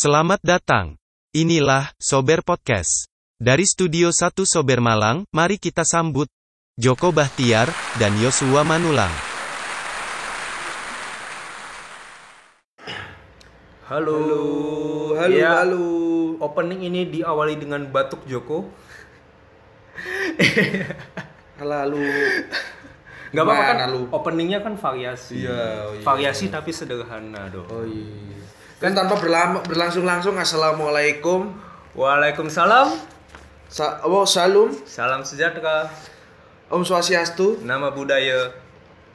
Selamat datang. Inilah Sober Podcast. Dari Studio 1 Sober Malang, mari kita sambut Joko Bahtiar dan Yosua Manulang. Halo. halo, Ya, halo. Opening ini diawali dengan batuk Joko. Halo. Gak apa-apa kan? Gimana lu? Openingnya kan variasi. Iya, oh iya. Variasi tapi sederhana dong. Oh iya. Kan tanpa berlama, berlangsung-langsung Assalamualaikum. Waalaikumsalam. Sa oh, salam. Salam sejahtera. Om Swastiastu. Nama budaya.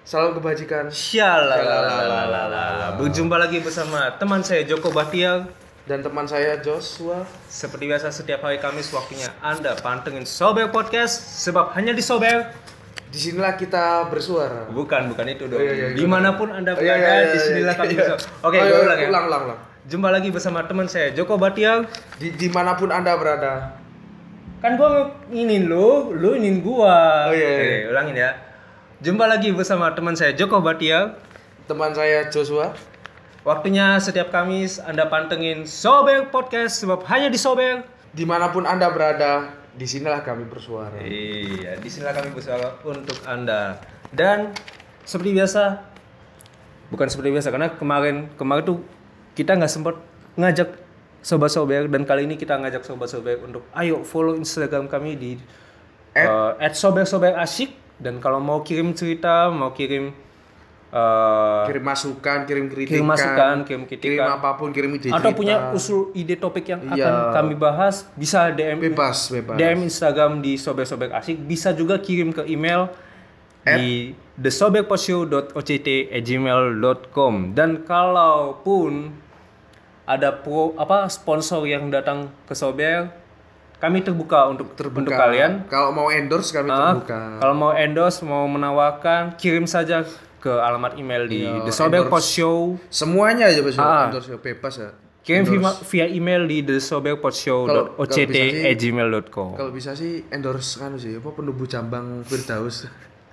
Salam kebajikan. Syalalalala. Berjumpa lagi bersama teman saya Joko Bahtiar. Dan teman saya Joshua. Seperti biasa setiap hari Kamis waktunya Anda pantengin Sober Podcast sebab hanya di Sober Di sinilah kita bersuara. Bukan, bukan itu dong. Oh, iya, iya, iya. Di mana pun anda Oh, berada, iya, iya, iya, di sinilah iya, kami iya. bisa. Oke, Oh, gue iya, ulang ya. ulang, ulang, ulang. Jumpa lagi bersama teman saya Joko Batial. Di di mana pun anda berada. Kan gua ingin lu, lu ingin gua. Oh, iya, iya. Oke, ulangin ya. Jumpa lagi bersama teman saya Joko Batial. Teman saya Joshua. Waktunya setiap Kamis Anda pantengin Sober Podcast sebab hanya di Sober. Di mana pun anda berada, di sinilah kami bersuara. Iya, di sinilah kami bersuara untuk Anda. Dan seperti biasa, bukan seperti biasa karena kemarin kemarin tuh kita nggak sempat ngajak sobat sober dan kali ini kita ngajak sobat sober untuk ayo follow Instagram kami di At- at sober sober asyik dan kalau mau kirim cerita, mau kirim eh, Kirim masukan, kirim kritikan. kirim masukan, kirim kritikan, Kirim apa pun, kirim ide atau cerita. punya usul ide topik yang Iya. akan kami bahas bisa DM Bebas, bebas. DM Instagram di sobek-sobek asik bisa juga kirim ke email At- di thesobekposhow.oct@gmail.com dan kalaupun ada pro apa sponsor yang datang ke Sober kami terbuka untuk terbuka. untuk kalian Kalau mau endorse kami Ah, terbuka. kalau mau endorse mau menawarkan kirim saja ke alamat email di Iya, thesobekposhow Semuanya aja Mas. Ah. Endorse ya, bebas ya. kirim via, via email di thesobekposhow.oct@gmail.com Kalau bisa sih endorse kan sih apa penubuh jambang Firdaus.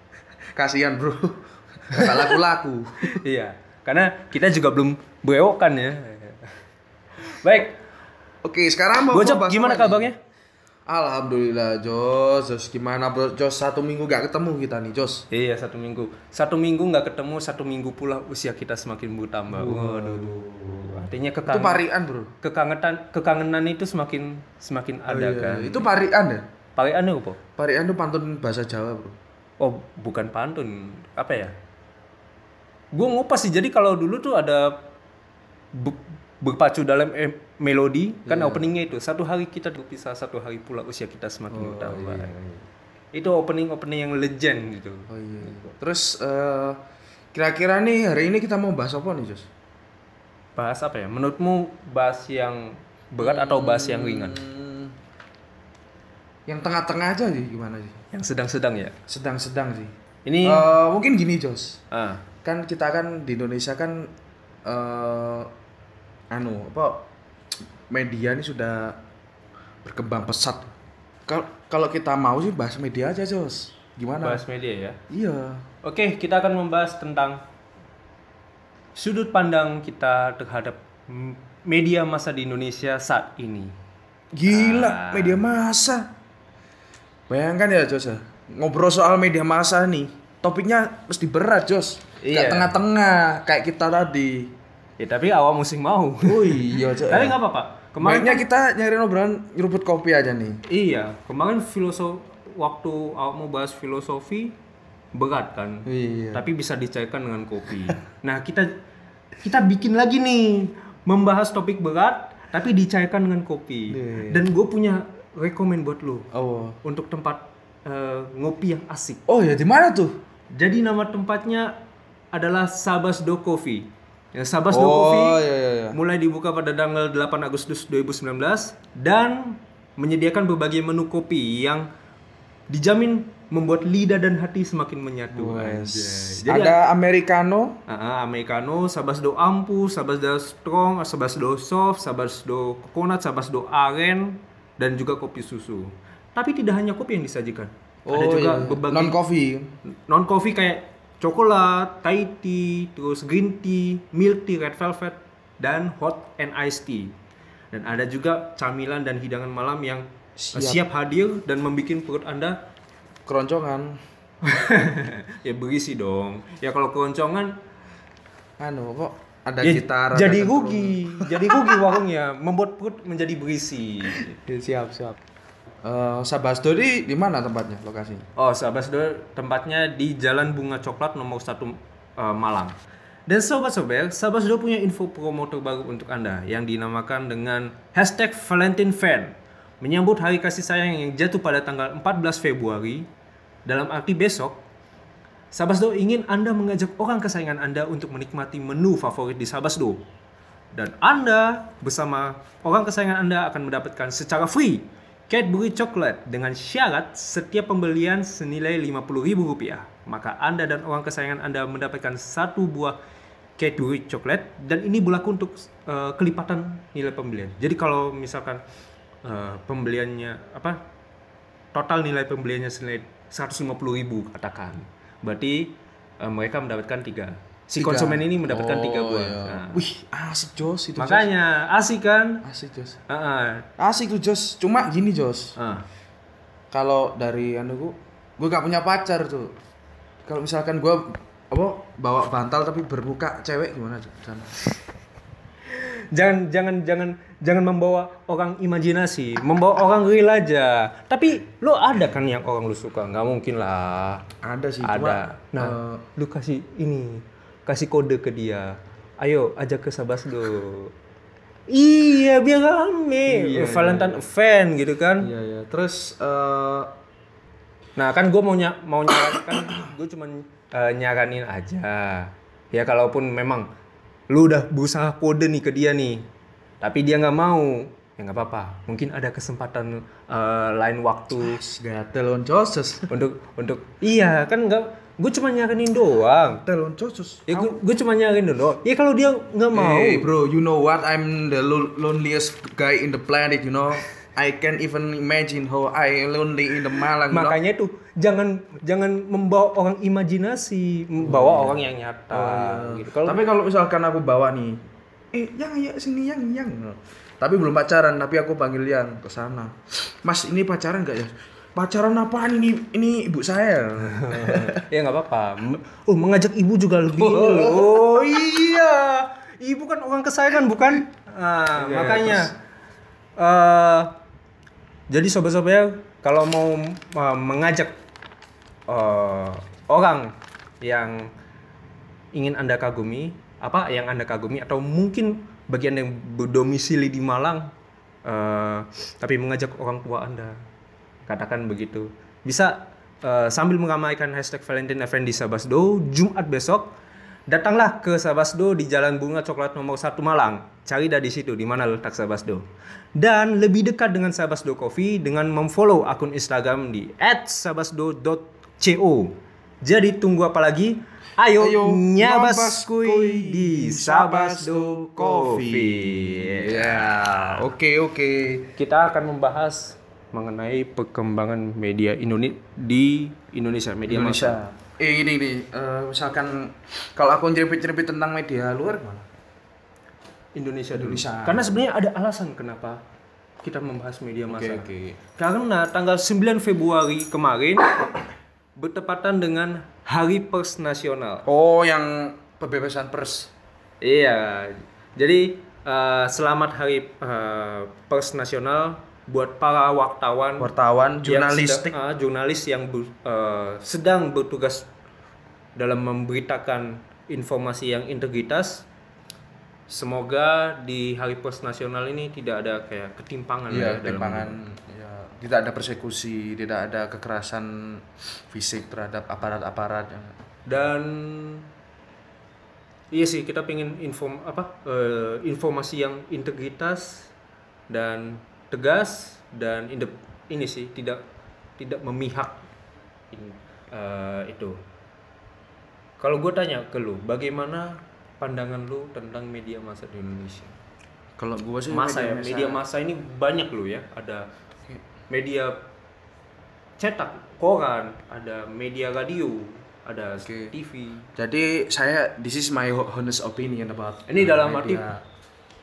Kasihan, Bro. Kata laku-laku. Iya, karena kita juga belum bewokan ya. Baik, Oke, sekarang mau bahas gimana apa nih? Alhamdulillah, Jos. Jos gimana, Bro? Jos satu minggu gak ketemu kita nih, Jos. Iya satu minggu, satu minggu nggak ketemu, satu minggu pula usia kita semakin bertambah. Waduh, artinya Itu kekangen, parian, Bro. kekangenan, kekangenan itu semakin semakin ada Iya, kan. Itu parian ya? Parian itu apa? Parian itu pantun bahasa Jawa, Bro. Oh, bukan pantun, apa ya? Gue ngupas sih. Jadi kalau dulu tuh ada berpacu dalam em- melodi kan Iya. openingnya itu satu hari kita berpisah satu hari pula usia kita semakin Oh, bertambah. iya, iya. Itu opening opening yang legend gitu. Oh iya. Terus eh, kira-kira nih hari ini kita mau bahas apa nih, Jos? Bahas apa ya? Menurutmu bahas yang berat atau bahas yang ringan? Hmm, yang tengah-tengah aja sih gimana sih? Yang sedang-sedang ya. Sedang-sedang sih. Ini Eh, mungkin gini, Jos. ah, Kan kita kan di Indonesia kan eh anu apa media ini sudah berkembang pesat. Kal- Kalau kita mau sih bahas media aja, Jos. Gimana? bahas media ya. Iya. Oke, kita akan membahas tentang sudut pandang kita terhadap media masa di Indonesia saat ini. Gila, Ah. media massa. Bayangkan ya, Jos. ya, Ngobrol soal media massa nih. Topiknya mesti berat, Jos. Iya. Kayak tengah-tengah, kayak kita tadi. Ya, tapi awal musim mau. Oh iya, Jos. tapi nggak apa-apa. Kemarin Kemarinnya kita nyari obrolan nyeruput kopi aja nih. iya, kemarin filosofi waktu awak mau bahas filosofi berat kan. Iya. Tapi bisa dicairkan dengan kopi. nah, kita kita bikin lagi nih membahas topik berat tapi dicairkan dengan kopi. Iya. Dan gue punya rekomend buat lo Oh. untuk tempat eh, ngopi yang asik. Oh ya, di mana tuh? Jadi nama tempatnya adalah Sabasdo Coffee. Ya, Sabasdo Oh, Coffee iya, iya, iya. mulai dibuka pada tanggal 8 Agustus 2019 dan menyediakan berbagai menu kopi yang dijamin membuat lidah dan hati semakin menyatu. Anjay. Jadi ada americano, Ah, americano, sabasdo ampu, sabasdo strong, sabasdo soft, sabasdo coconut, sabasdo aren, dan juga kopi susu. Tapi tidak hanya kopi yang disajikan. ada Oh, juga iya. berbagai non coffee. non coffee kayak coklat, Thai tea, terus green tea, milk tea, red velvet, dan hot and iced tea. Dan ada juga camilan dan hidangan malam yang Siap. siap hadir dan membuat perut Anda Keroncongan. ya berisi dong. Ya kalau keroncongan Anu kok ada ya, gitar. jadi rugi, jadi rugi warungnya, membuat perut menjadi berisi. Ya, siap siap. Eh, Sabasdo di di mana tempatnya lokasinya? Oh, saudara tempatnya di Jalan Bunga Coklat nomor 1 Malang. Dan sobat sobat, sahabat saudara punya info promo terbaru untuk Anda yang dinamakan dengan hashtag Valentine Fan. Menyambut hari kasih sayang yang jatuh pada tanggal 14 Februari, dalam arti besok, Sabasdo ingin Anda mengajak orang kesayangan Anda untuk menikmati menu favorit di Sabasdo. Dan Anda bersama orang kesayangan Anda akan mendapatkan secara free Cadbury coklat dengan syarat setiap pembelian senilai Rp50.000. Maka Anda dan orang kesayangan Anda mendapatkan satu buah Cadbury coklat dan ini berlaku untuk eh, kelipatan nilai pembelian. Jadi kalau misalkan eh, pembeliannya apa total nilai pembeliannya senilai 150.000 katakan. Berarti eh, mereka mendapatkan tiga. Si Tiga. konsumen ini mendapatkan tiga Oh, buah. iya. Nah, Wih, asik Jos itu. Jos. makanya asik kan? Asik Jos. Ah, ah, Asik tuh Jos. Cuma gini Jos. ah. Kalau dari anu gua, gua gak punya pacar tuh. Kalau misalkan gua apa bawa bantal tapi bermuka cewek gimana Jos? Sana. jangan jangan jangan jangan membawa orang imajinasi, membawa orang real aja. Tapi lo ada kan yang orang lu suka? Nggak mungkin lah. Ada sih Ada. cuma Nah, eh, lu kasih ini, kasih kode ke dia. Ayo ajak ke Sabasdo. Iya, biar rame. Iya, Valentine fan gitu kan. iya iya. Terus eh Nah kan gue mau ny mau nyaran kan gue cuma nyaranin aja. Ya kalaupun memang lu udah berusaha kode nih ke dia nih, tapi dia nggak mau, ya nggak apa-apa. Mungkin ada kesempatan eh, lain waktu gatel on Jos. Jos. untuk untuk iya kan nggak gue cuma nyaranin doang. Gatel on Jos. Jos. Ya gue cuma nyaranin doang. Ya kalau dia nggak mau, Hey bro, you know what? I'm the lo- loneliest guy in the planet, you know. I can't even imagine how I lonely in the Malang. you know? makanya tuh jangan jangan membawa orang imajinasi, membawa orang yang nyata. gitu. Kalau Tapi kalau misalkan aku bawa nih, eh yang ya sini yang yang. Tapi belum pacaran, tapi aku panggil yang ke sana. Mas ini pacaran gak ya? Pacaran apaan ini? Ini ibu saya. ya nggak apa-apa. Oh mengajak ibu juga lebih. Oh, iya, ibu kan orang kesayangan bukan? Ah, Iya, makanya. eh jadi sobat-sobat kalau mau uh, mengajak eh, orang yang ingin anda kagumi, apa yang anda kagumi atau mungkin bagi anda yang berdomisili di Malang, eh, tapi mengajak orang tua anda, katakan begitu, bisa eh, sambil mengamaikan hashtag Valentine Event di Sabasdo Jumat besok, datanglah ke Sabasdo di Jalan Bunga Coklat nomor 1 Malang. Cari dah di situ di mana letak Sabasdo. Dan lebih dekat dengan Sabasdo Coffee dengan memfollow akun Instagram di @sabasdo.co. Jadi tunggu apa lagi? Ayo, Ayo, nyabas nyabas kuy kuy di Sabasdo Coffee. Ya, oke oke. Kita akan membahas mengenai perkembangan media Indonesia di Indonesia, media. Indonesia. Eh ini nih, eh, misalkan kalau aku nyeripit-nyeripit tentang media luar gimana? Indonesia dulu. Indonesia. Karena sebenarnya ada alasan kenapa kita membahas media massa. oke. Karena tanggal 9 Februari kemarin bertepatan dengan Hari Pers Nasional. Oh, yang pembebasan pers. Iya. Jadi eh, selamat Hari eh, Pers Nasional buat para wartawan Wartawan, yang jurnalistik. sedang- ah, jurnalis yang eh, sedang bertugas dalam memberitakan informasi yang integritas. Semoga di Hari Pers Nasional ini tidak ada kayak ketimpangan Iya, ya dalam- timpangan. Ya, tidak ada persekusi, tidak ada kekerasan fisik terhadap aparat-aparat. dan iya sih kita pengen inform apa eh, informasi yang integritas dan tegas dan indep ini sih tidak tidak memihak in- eh, itu kalau gue tanya ke lu bagaimana pandangan lu tentang media massa di Indonesia Kalau gua sih masa ya massa- media massa ini banyak lu ya ada media cetak koran ada media radio ada Oke. TV Jadi saya this is my honest opinion about Ini uh, dalam media.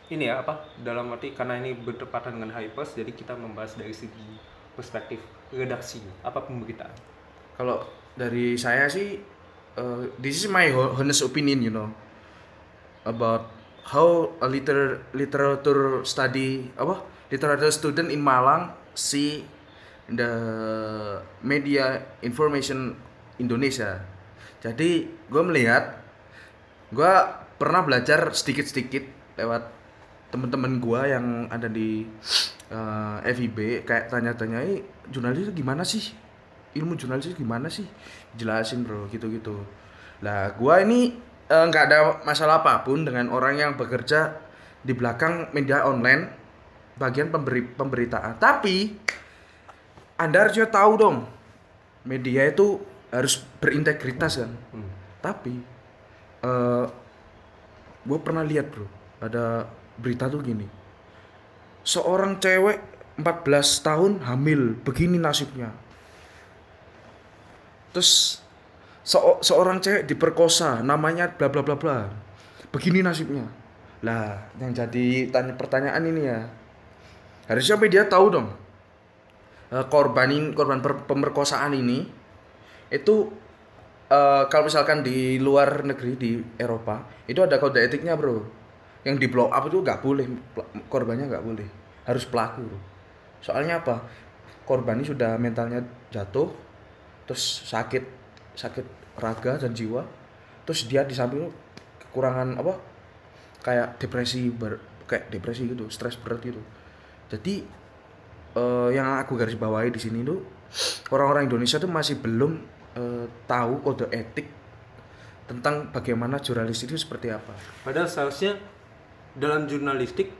Ini ya apa dalam arti karena ini bertepatan dengan Hari Pers jadi kita membahas dari segi perspektif redaksi apa pemberitaan Kalau dari saya sih, uh, this is my ho- honest opinion, you know, about how a liter literature study apa literature student in Malang see the media information Indonesia. Jadi gue melihat, gue pernah belajar sedikit-sedikit lewat teman-teman gue yang ada di uh, FIB kayak tanya-tanya, "Eh, jurnalis itu gimana sih? Ilmu jurnalis itu gimana sih?" Jelasin bro, gitu-gitu. Lah, gua ini eh, nggak ada masalah apa pun dengan orang yang bekerja di belakang media online bagian pemberi pemberitaan. Tapi Anda harusnya tahu dong, media itu harus berintegritas kan. Tapi eh gue pernah lihat bro, ada berita tuh gini. Seorang cewek 14 tahun hamil, begini nasibnya. Terus seo- seorang cewek diperkosa, namanya bla bla bla bla. Begini nasibnya. Lah, yang jadi tanya pertanyaan ini ya. Harusnya media tahu dong. Eh, korbanin korban per- pemerkosaan ini itu eh, kalau misalkan di luar negeri di Eropa itu ada kode etiknya bro yang di blow up itu nggak boleh korbannya nggak boleh. Harus pelaku. Soalnya apa? Korban ini sudah mentalnya jatuh terus sakit sakit raga dan jiwa terus dia di samping kekurangan apa? Kayak depresi ber, kayak depresi gitu stres berat gitu. Jadi eh, yang aku garis bawahi di sini tuh orang-orang Indonesia tuh masih belum eh, tahu kode etik tentang bagaimana jurnalis itu seperti apa. padahal seharusnya dalam jurnalistik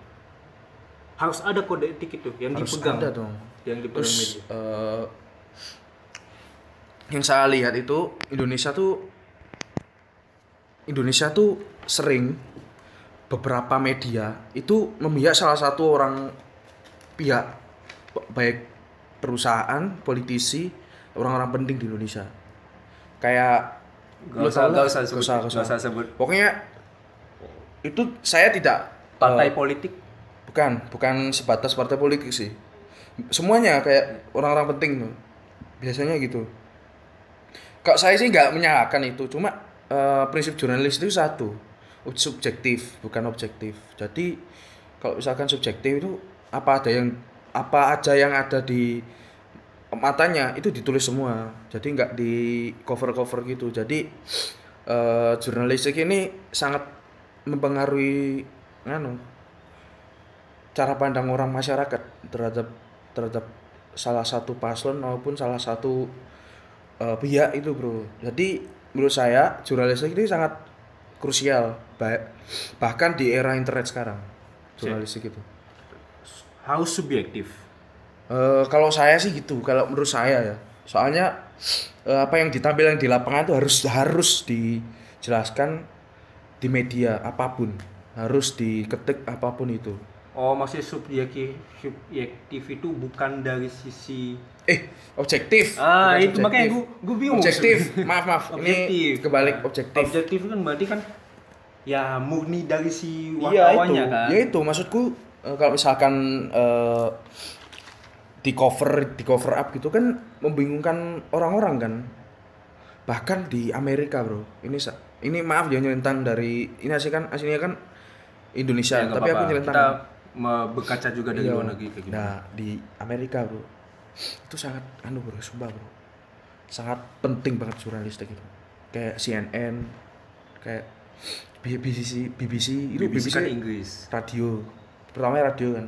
harus ada kode etik itu yang Harus dipegang ada dong. yang dipegang Terus media eh, yang saya lihat itu Indonesia tuh Indonesia tuh sering beberapa media itu memihak salah satu orang pihak baik perusahaan, politisi, orang-orang penting di Indonesia. Kayak Gak usah, gak usah gak sebut, usah, gak gak usah. usah sebut. Pokoknya itu saya tidak Partai politik Bukan, bukan sebatas partai politik sih. Semuanya kayak orang-orang penting tuh. Biasanya gitu. Kalau saya sih nggak menyalahkan itu, cuma eh, prinsip jurnalis itu satu, subjektif, bukan objektif. Jadi kalau misalkan subjektif itu apa ada yang apa aja yang ada di matanya itu ditulis semua. Jadi nggak di cover-cover gitu. Jadi eh, jurnalistik ini sangat mempengaruhi anu cara pandang orang masyarakat terhadap terhadap salah satu paslon maupun salah satu eh, pihak itu bro. Jadi menurut saya jurnalistik ini sangat krusial ba- bahkan di era internet sekarang jurnalistik itu. Harus subjektif? Eh, kalau saya sih gitu kalau menurut saya ya. Soalnya eh, apa yang ditampilkan di lapangan itu harus harus dijelaskan di media apa pun harus diketik apa pun itu. Oh maksudnya subjektif subjektif itu bukan dari sisi eh objektif. Ah bukan itu subjektif. makanya gue gue bingung. Objektif. Maaf maaf. Objektif. ini kebalik objektif. objektif kan berarti kan ya murni dari si iya itu. wartawannya kan. Ya itu. Maksudku eh, kalau misalkan eh, di cover di cover up gitu kan membingungkan orang-orang kan. Bahkan di Amerika bro. Ini ini maaf ya nyelentang dari ini asli kan aslinya kan Indonesia Ya, tapi aku apa-apa. nyelentang kita berkaca juga dari Iya. luar negeri kayak gitu Nah, di Amerika, Bro. Itu sangat anu, Bro, sumpah, Bro. Sangat penting banget jurnalistik itu. Kayak CNN, kayak BBC, BBC, itu BBC BBC, kan Inggris radio. Pertama radio kan.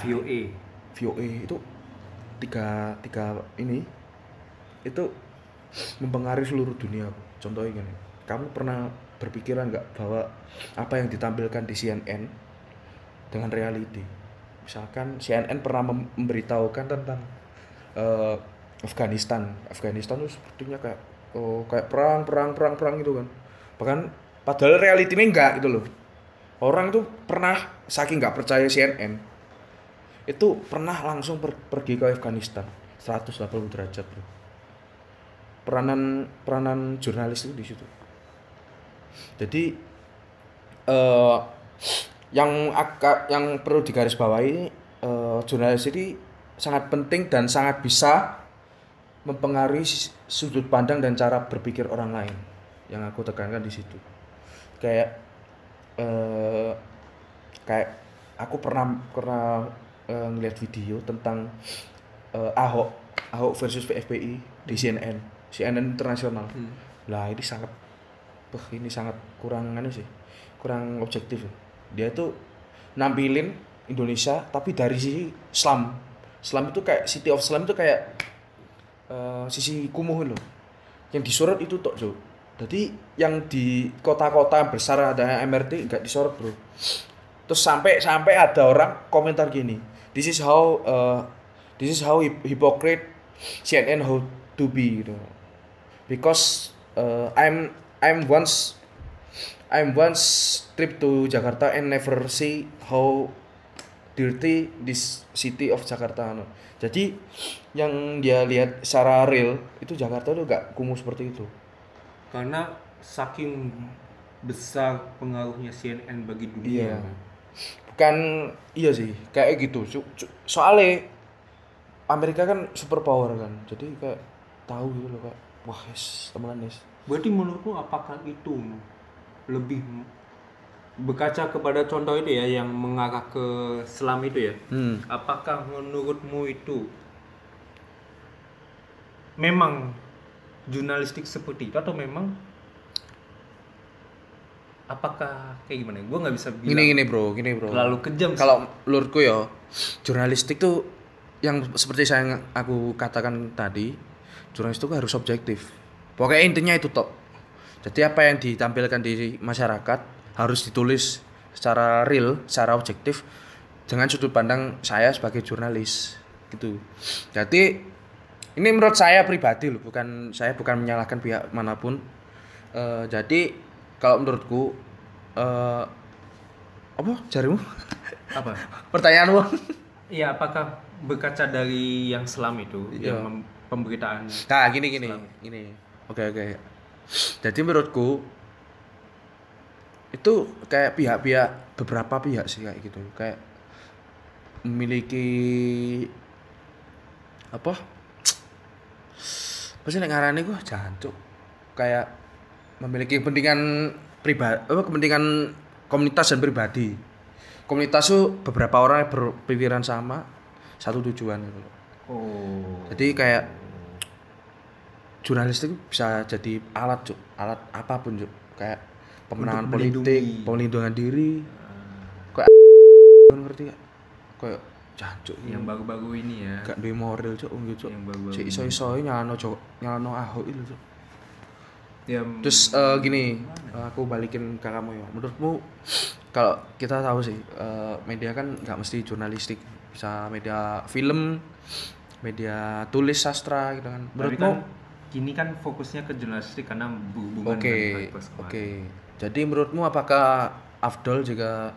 VOA VOA itu tiga tiga ini itu mempengaruhi seluruh dunia. Bro. Contohnya gini, kamu pernah berpikiran nggak bahwa apa yang ditampilkan di CNN dengan reality? Misalkan CNN pernah mem- memberitahukan tentang eh, Afghanistan. Afghanistan itu sepertinya kayak oh, kayak perang, perang, perang, perang gitu kan. Bahkan padahal reality ini enggak gitu loh. Orang tuh pernah saking nggak percaya CNN itu pernah langsung per- pergi ke Afghanistan 180 derajat bro peranan peranan jurnalis itu di situ. Jadi eh yang agak yang perlu digarisbawahi eh, jurnalis ini sangat penting dan sangat bisa mempengaruhi sudut pandang dan cara berpikir orang lain yang aku tekankan di situ. Kayak eh kayak aku pernah pernah eh, ngeliat video tentang eh, Ahok Ahok versus FPI di CNN CNN internasional. Lah ini sangat Wah, ini sangat kurang anu sih kurang objektif. Ya. dia tuh nampilin Indonesia tapi dari sisi Islam. Islam itu kayak City of Islam itu kayak eh, sisi kumuh loh yang disorot itu tok Jo. Jadi yang di kota-kota besar ada MRT nggak disorot bro. Terus sampai sampai ada orang komentar gini this is how uh, this is how hypocrite CNN how to be gitu because uh, I'm I'm once I'm once trip to Jakarta and never see how dirty this city of Jakarta no. Jadi yang dia lihat secara real itu Jakarta tuh gak kumuh seperti itu. Karena saking besar pengaruhnya CNN bagi dunia. Iya. Bukan iya sih, kayak gitu. Cu- cu- Soalnya Amerika kan superpower kan. Jadi kayak tahu gitu loh kayak wah yes, temenan yes. Berarti menurutmu apakah itu lebih berkaca kepada contoh itu ya yang mengarah ke selam itu ya? Hmm. Apakah menurutmu itu memang jurnalistik seperti itu atau memang apakah kayak gimana? Gue nggak bisa bilang Gini gini bro, gini bro. terlalu kejam. Kalau menurutku ya, jurnalistik tuh yang seperti saya aku katakan tadi, jurnalistik tuh harus objektif. Pokoknya intinya itu top. Jadi apa yang ditampilkan di masyarakat harus ditulis secara real, secara objektif dengan sudut pandang saya sebagai jurnalis gitu. Jadi ini menurut saya pribadi loh, bukan saya bukan menyalahkan pihak mana pun. Eh, jadi kalau menurutku eh apa jarimu? apa? Pertanyaanmu? Iya, apakah berkaca dari yang selam itu Iya. yang mem- pemberitaan Nah, gini gini, gini. Oke oke. Jadi menurutku itu kayak pihak-pihak beberapa pihak sih kayak gitu, kayak memiliki apa? Apa sih ngarani gua jancuk. Kayak memiliki kepentingan pribadi, apa kepentingan komunitas dan pribadi. Komunitas tuh beberapa orang yang berpikiran sama, satu tujuan gitu. loh. Oh. Jadi kayak jurnalistik bisa jadi alat cuk, alat apa pun cuk. Kayak pemenangan politik, pelindungan diri. Kayak ngerti gak? Kayak jancuk yang baru-baru ini ya. gak duwe moral cuk wong cuk. Yang Si iso-iso nyalano cuk, nyalano Ahok itu cuk. Ya, Terus eh, gini, aku balikin ke kamu ya. Menurutmu kalau kita tahu sih eh, media kan nggak mesti jurnalistik, bisa media film, media tulis sastra gitu kan. Menurutmu kan kini kan fokusnya ke jurnalistik karena berhubungan Oke, Pilpres oke. kemarin. Jadi menurutmu apakah Afdol juga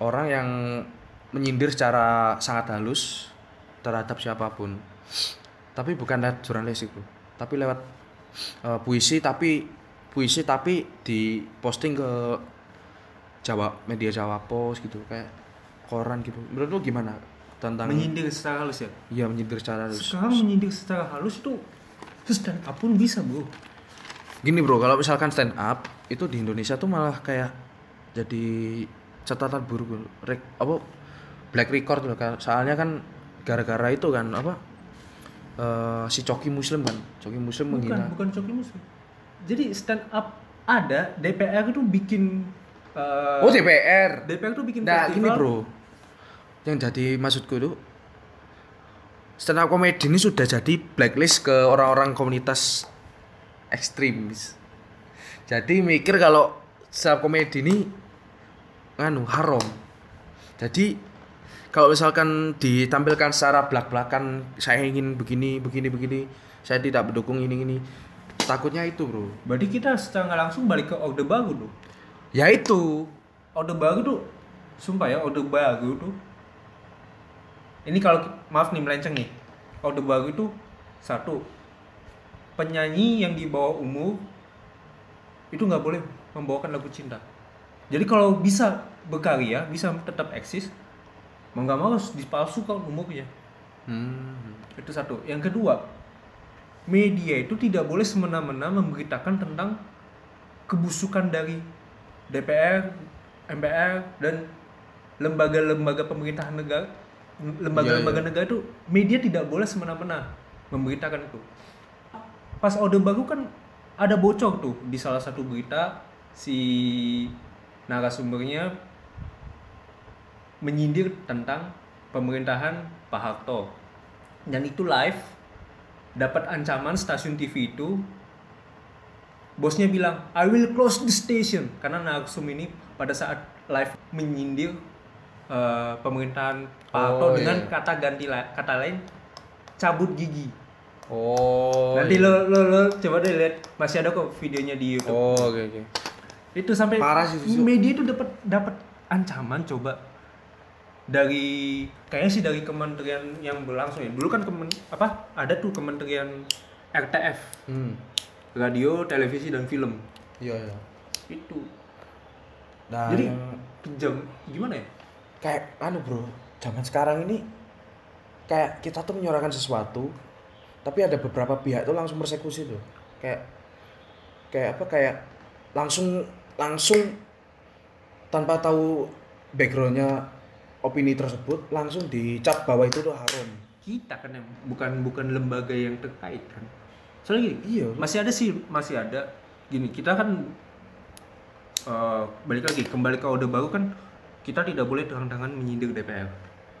orang yang menyindir secara sangat halus terhadap siapa pun, tapi bukan lewat jurnalistik bro, tapi lewat eh, puisi tapi puisi tapi diposting ke Jawa media Jawa Post gitu kayak koran gitu. Menurutmu gimana tentang Menyindir secara halus ya. iya menyindir secara halus? Sekarang menyindir secara halus itu stand up pun bisa, Bro. Gini bro, kalau misalkan stand up itu di Indonesia tuh malah kayak jadi catatan buruk. Rek, apa black record loh kan. Soalnya kan gara-gara itu kan apa eh, si Coki Muslim kan, Coki Muslim Bukan, menghina. bukan coki muslim. Jadi stand up ada, DPR itu bikin eh, Oh DPR. DPR itu bikin Nah gini festival. bro, yang jadi maksudku itu stand up comedy ini sudah jadi blacklist ke orang-orang komunitas ekstremis. Jadi mikir kalau stand up comedy ini nganu haram. Jadi kalau misalkan ditampilkan secara belak-belakan saya ingin begini begini begini, saya tidak mendukung ini ini. Takutnya itu, Bro. Berarti kita secara langsung balik ke orde baru tuh. Ya itu. Orde baru tuh sumpah ya orde baru tuh ini kalau maaf nih melenceng nih. Orde baru itu satu penyanyi yang di bawah umur itu nggak boleh membawakan lagu cinta. Jadi kalau bisa berkarya bisa tetap eksis mau nggak mau harus dipalsukan umurnya. Hmm. itu satu. Yang kedua media itu tidak boleh semena-mena memberitakan tentang kebusukan dari DPR MPR dan lembaga-lembaga pemerintahan negara lembaga-lembaga Iya, iya. negara itu media tidak boleh semena-mena memberitakan itu. Pas orde baru kan ada bocor tuh di salah satu berita si narasumbernya menyindir tentang pemerintahan Pak Harto. Dan itu live dapat ancaman stasiun TV itu. Bosnya bilang I will close the station. Karena narsum ini pada saat live menyindir eh, pemerintahan Pak Harto Oh, dengan iya. kata ganti la- kata lain cabut gigi Oh. nanti iya. lo, lo lo coba deh lihat masih ada kok videonya di YouTube Oh, oke oke. itu sampai Parah sih, media itu dapat dapat ancaman coba dari kayaknya sih dari kementerian yang berlangsung ya dulu kan kemen apa ada tuh kementerian RTF Hmm. radio televisi dan film Iya iya. itu Nah, jadi kejam gimana ya kayak anu bro, zaman sekarang ini kayak kita tuh menyuarakan sesuatu, tapi ada beberapa pihak tuh langsung persekusi tuh. Kayak kayak apa kayak langsung langsung tanpa tahu backgroundnya opini tersebut langsung dicap bahwa itu tuh haram. kita kan yang bukan bukan lembaga yang terkait kan soalnya gini Iya. masih ada sih masih ada gini kita kan eh, balik lagi kembali ke orde baru kan kita tidak boleh terang-terangan menyindir DPR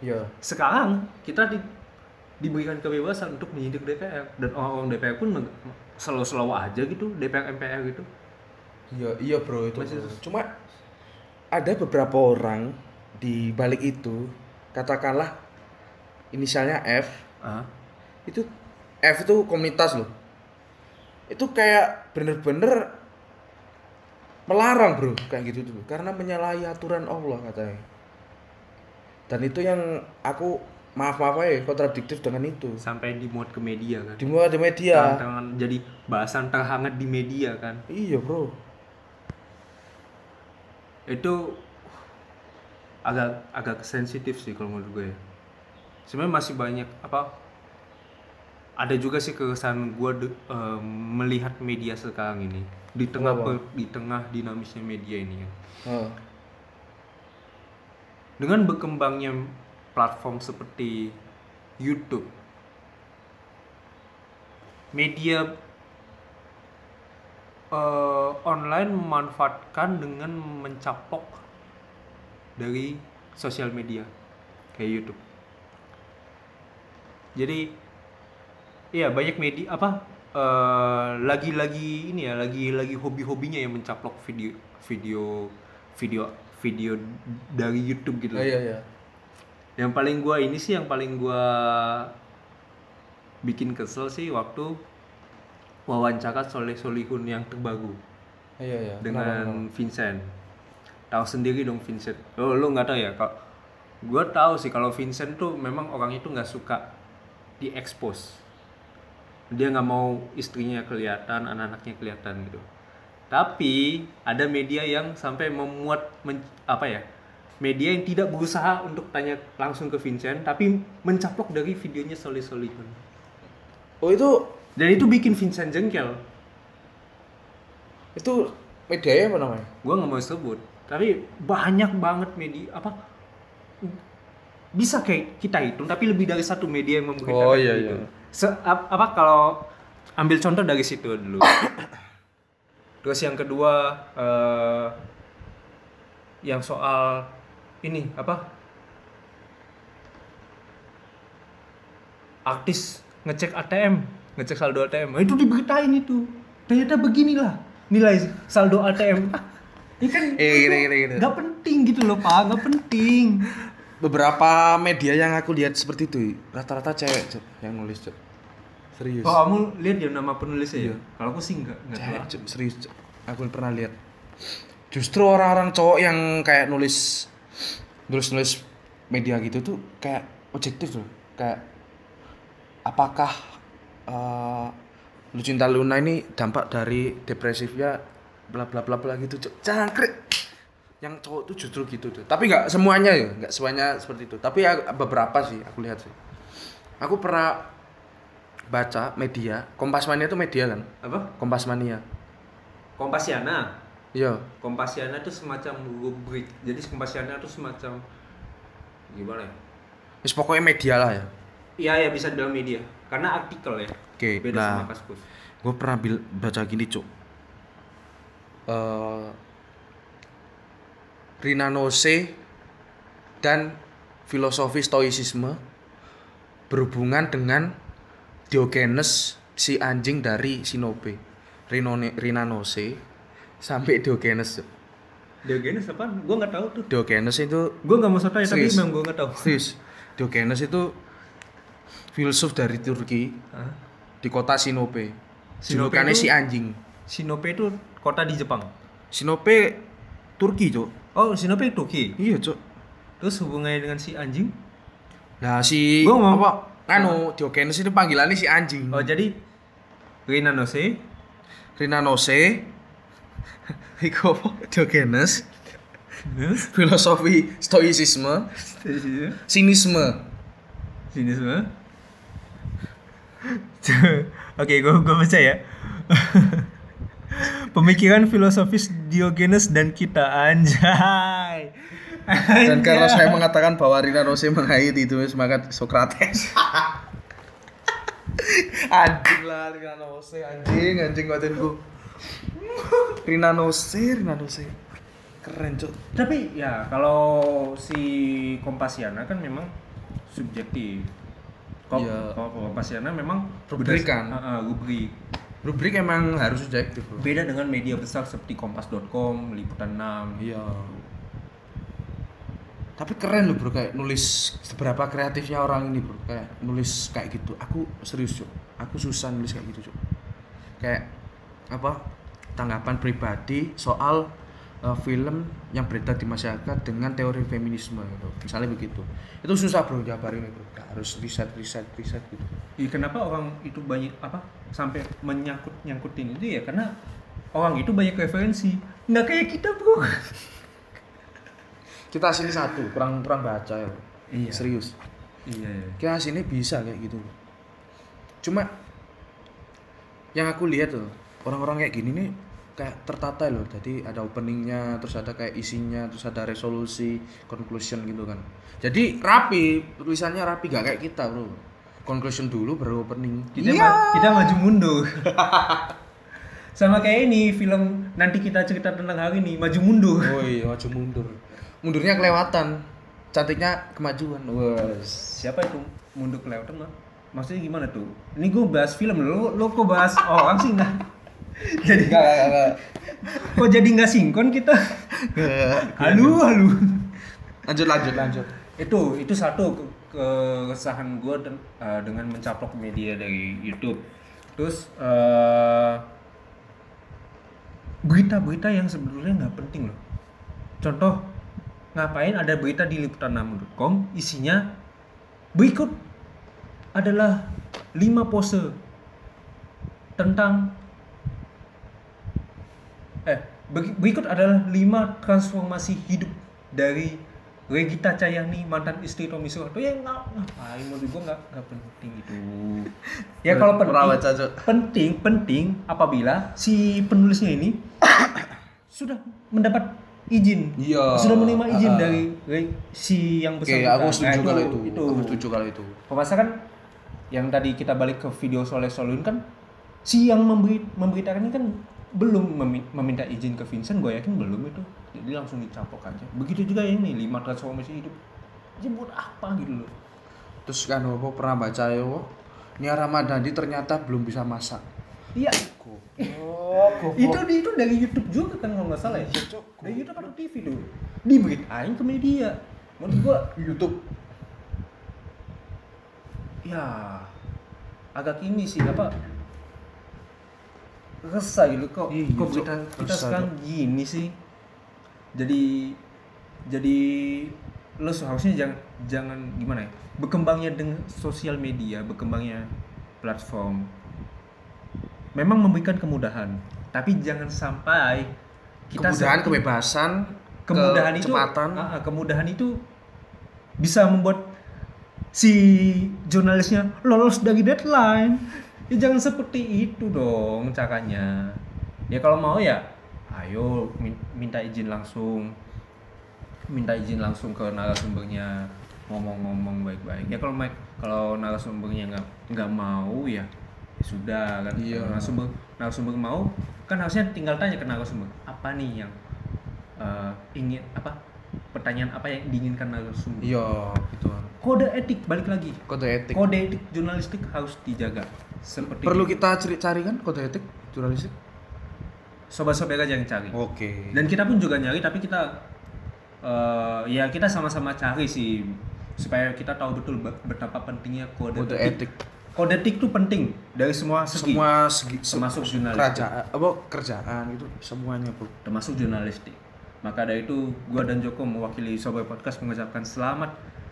Iya. sekarang kita di- diberikan kebebasan untuk menyindir DPR dan orang-orang DPR pun selalu-selalu aja gitu DPR MPR gitu Iya, iya bro itu. Masih- bro. Cuma ada beberapa orang di balik itu, katakanlah inisialnya F, ah itu F itu komunitas loh. Itu kayak bener-bener melarang bro, kayak gitu tuh, karena menyalahi aturan Allah katanya. Dan itu yang aku maaf maaf ya kontradiktif dengan itu. sampai dimuat ke media kan Di di media. Terang-terangan jadi bahasan terhangat di media kan Iya bro. itu agak agak sensitif sih kalau menurut gue ya. sebenarnya masih banyak apa ada juga sih keresahan gue de- eh, melihat media sekarang ini di tengah di tengah dinamisnya media ini kan Heeh. dengan berkembangnya platform seperti YouTube media eh, online memanfaatkan dengan mencaplok dari sosial media kayak YouTube. Jadi iya banyak media apa eh, lagi-lagi ini ya lagi-lagi hobi-hobinya yang mencaplok video video video video dari YouTube gitu Oh, iya iya. yang paling gua ini sih yang paling gua bikin kesel sih waktu wawancara Soleh Solihun yang terbaru Iya iya. dengan Vincent. Tahu sendiri dong Vincent. Oh, lu nggak tahu ya kak? Gua tahu sih kalau Vincent tuh memang orang itu nggak suka diekspos. Dia nggak mau istrinya kelihatan, anak-anaknya kelihatan gitu. Tapi ada media yang sampai memuat men- apa ya? Media yang tidak berusaha untuk tanya langsung ke Vincent, tapi mencaplok dari videonya Soleh Solihun. Oh itu Dan itu bikin Vincent jengkel. itu medianya apa namanya? gue nggak mau sebut tapi banyak banget media apa bisa kayak kita hitung tapi lebih dari satu media yang memberitakan Oh, iya, itu. iya. Se- ap- apa kalau ambil contoh dari situ dulu. Terus yang kedua eh, yang soal ini apa? Artis ngecek ATM ngecek saldo ATM Nah, itu diberitain itu. Ternyata beginilah nilai saldo ATM ini kan Eh gini gini gini. nggak penting gitu loh pak. Nggak penting Beberapa media yang aku lihat seperti itu rata-rata cewek Cuk, yang nulis Cuk. Serius. oh kamu lihat ya nama penulisnya ya Iya. kalau aku sih nggak nggak Cewek, serius Cuk. Aku pernah lihat. Justru orang-orang cowok yang kayak nulis nulis-nulis media gitu tuh kayak objektif tuh. Kayak apakah eh Lucinta Luna ini dampak dari depresifnya bla bla bla bla gitu. Cangkrik. Yang cowok tuh justru gitu tuh tapi nggak semuanya ya nggak semuanya seperti itu tapi ya beberapa sih aku lihat sih aku pernah baca media Kompas Mania itu media kan Apa? Kompas Mania Kompasiana. iya Kompasiana itu semacam rubrik. Jadi Kompasiana itu semacam gimana ya? Wis pokoknya media lah ya Iya ya bisa dalam media. Karena artikel ya. Oke, Beda nah. sama kaskus. gue pernah baca gini cuk Eh, Rina Nose dan filosofi stoicisme berhubungan dengan Diogenes si anjing dari Sinope Rinone, Rina Nose sampai Diogenes. Diogenes apa? Gua nggak tahu tuh. Diogenes itu Gua nggak mau sotoy tapi memang gua nggak tahu. serius Diogenes itu filsuf dari Turki Hah? di kota Sinope Sinope itu- si anjing Sinope itu kota di Jepang. Sinope Turki cuk Oh, itu Turki. iya cuk Terus hubungannya dengan si anjing? nah si Gua mau- apa anu Diogenes itu panggilannya si anjing Oh, jadi Rina Nose Rina Nose Iku apa? Diogenes filosofi stoicisme sinisme Sini semua. Oke, gue gue baca ya. Pemikiran filosofis Diogenes dan kita anjay. dan karena saya mengatakan bahwa Rina Nose menghayati itu maka Socrates anjing lah Rina Nose anjing anjing batinku Rina Nose Rina Nose keren cok Tapi ya kalau si Kompasiana kan memang subjektif. Kok Iya. Kompasiana memang Rubrik bedas- kan? Ah, ah, rubrik. Rubrik emang harus subjektif bro. Beda dengan media besar seperti Kompas.com, Liputan 6. iya. Tapi keren loh bro kayak nulis seberapa kreatifnya orang ini bro. Kayak nulis kayak gitu. Aku serius cok aku susah nulis kayak gitu cok kayak apa tanggapan pribadi soal uh, film yang beredar di masyarakat dengan teori feminisme gitu. Misalnya begitu. Itu susah bro jabarin bro Kayak harus riset riset riset gitu. Iya, kenapa orang itu banyak apa sampai menyangkut nyangkutin itu ya? Karena orang itu banyak referensi. Nggak kayak kita bro. Kita sini satu kurang kurang baca ya bro. Iya. serius. Iya. Kita sini bisa kayak gitu. Cuma yang aku lihat tuh orang-orang kayak gini nih kayak tertata loh. Jadi ada openingnya terus ada kayak isinya terus ada resolusi conclusion gitu kan. Jadi rapi tulisannya rapi gak kayak kita bro. Conclusion dulu baru opening. Kita ma- kita maju mundur. Sama kayak ini film nanti kita cerita tentang hari ini maju mundur. Oh iya maju mundur. Mundurnya kelewatan. Cantiknya kemajuan. Wes. Siapa itu? Mundur kelewatan mah maksudnya gimana tuh? Ini gue bahas film lo lo kok bahas? Orang sih nggak jadi enggak enggak enggak. kok jadi nggak sinkron kita? Enggak. halu halu. Lanjut lanjut lanjut. Itu itu satu ke- keresahan gue dengan mencaplok media dari YouTube. Terus eh, berita-berita yang sebetulnya nggak penting loh. Contoh ngapain ada berita di liputan6.com isinya berikut adalah 5 pose tentang eh ber- berikut adalah 5 transformasi hidup dari Regita Cayani mantan istri Tommy Soeharto ya nggak ngapain menurut gua nggak nggak penting itu ya kalau penting penting penting apabila si penulisnya ini sudah mendapat izin Iya. sudah menerima izin ah. dari si yang Oke, bersangkutan aku setuju Nah, kalau itu. itu Aku setuju kalau itu. Pemasa kan yang tadi kita balik ke video Soleh Solihun kan si yang memberi, memberitakan ini kan belum memi- meminta izin ke Vincent gue yakin belum itu. Jadi langsung dicaplok aja. Begitu juga ini lima transformasi hidup. Buat apa gitu loh. Terus kan apa pernah baca ya? Nia Ramadhani ternyata belum bisa masak. iya. Oh, itu itu dari YouTube juga kan kalau nggak salah ya? Dari YouTube atau TV tuh diberitain ke media. Menurut gua YouTube. ya agak ini sih apa resah gitu kok Iya, kok kita kita sekarang gini sih? Jadi jadi lo seharusnya jangan jangan gimana ya berkembangnya dengan sosial media berkembangnya platform memang memberikan kemudahan. Tapi jangan sampai kita Kemudahan se- kebebasan kemudahan itu ah, kemudahan itu bisa membuat si jurnalisnya lolos dari deadline ya jangan seperti itu dong caranya. Ya kalau mau ya ayo min- minta izin langsung. Minta izin langsung ke narasumbernya ngomong-ngomong baik-baik. Ya kalau kalau narasumbernya nggak nggak mau ya ya sudah kan. Iya. Kalau narasumber narasumber mau kan harusnya tinggal tanya ke narasumber apa nih yang eh, ingin apa pertanyaan apa yang diinginkan narasumber? Iya, gitu. kode etik balik lagi. Kode etik. kode etik jurnalistik harus dijaga seperti Perlu kita cari cari kan kode etik jurnalistik? sobat-sobat aja yang cari Oke. dan kita pun juga nyari tapi kita eh, ya kita sama-sama cari sih supaya kita tahu betul be- betapa pentingnya kode, Kode etik. kode etik itu penting dari semua segi Semua segi termasuk jurnalistik kerajaan apa kerjaan itu semuanya, Bro. termasuk jurnalistik maka dari itu gua dan Joko mewakili sobat podcast mengucapkan selamat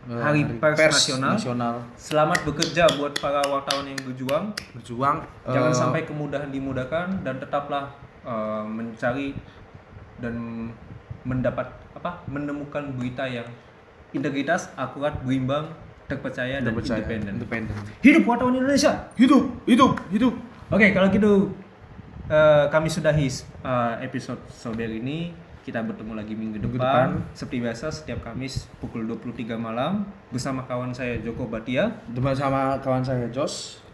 hari, pers, nasional. nasional selamat bekerja buat para wartawan yang berjuang berjuang Jangan eh, sampai kemudahan dimudahkan dan tetaplah uh, mencari dan mendapat apa menemukan berita yang integritas, akurat, berimbang, terpercaya dan terpercaya, independen. independen. Hidup wartawan Indonesia. Hidup, hidup, hidup. Oke, kalau gitu uh, kami sudahi uh, episode Sober ini. Kita bertemu lagi minggu Minggu depan. depan. Seperti biasa setiap Kamis pukul 23 malam bersama kawan saya Joko Batia. Sama kawan saya Jos.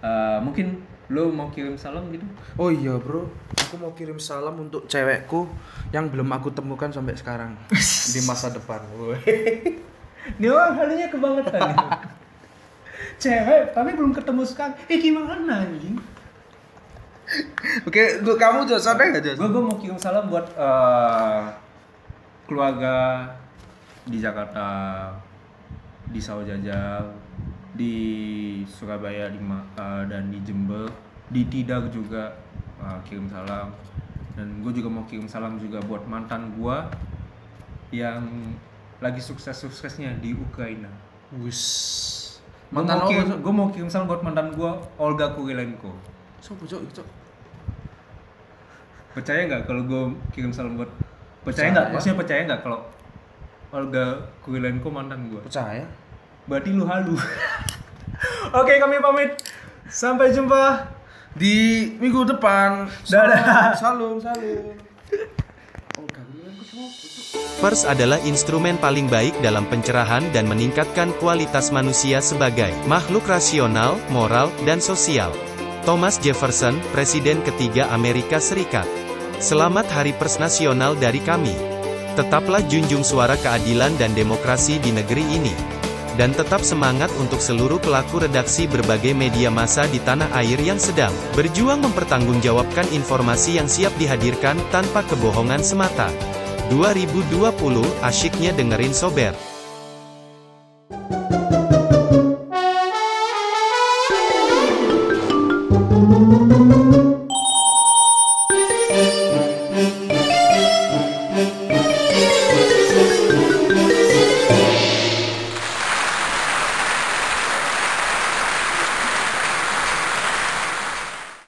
Uh, mungkin lo mau kirim salam gitu? Oh iya bro, aku mau kirim salam untuk cewekku yang belum aku temukan sampai sekarang di masa depan. Orang halinya kebangetan. Cewek, tapi belum ketemu sekarang. Eh gimana anjing? Oke, untuk kamu Jos, ada nggak Jos? Gue gue mau kirim salam buat eh, keluarga di Jakarta, di Saujajal, di Surabaya di eh, dan di Jember, di Tidar juga eh, kirim salam. Dan gue juga mau kirim salam juga buat mantan gue yang lagi sukses-suksesnya di Ukraina. Gue Mantan mau, kirim, gua mau kirim salam buat mantan gue Olga Kurilenko. Sopo Cok, Cok? Percaya nggak kalau gue kirim salam buat percaya nggak? Maksudnya percaya nggak kalau Olga Kurilenko mantan gue? Percaya? Berarti lu halu. Oke kami pamit. Sampai jumpa. Di minggu depan. Dadah. Salam, salam. Oh, Pers adalah instrumen paling baik dalam pencerahan dan meningkatkan kualitas manusia sebagai makhluk rasional, moral, dan sosial. Thomas Jefferson, Presiden ketiga Amerika Serikat. Selamat Hari Pers Nasional dari kami. Tetaplah junjung suara keadilan dan demokrasi di negeri ini. Dan tetap semangat untuk seluruh pelaku redaksi berbagai media massa di tanah air yang sedang berjuang mempertanggungjawabkan informasi yang siap dihadirkan tanpa kebohongan semata. 2020, asyiknya dengerin sober.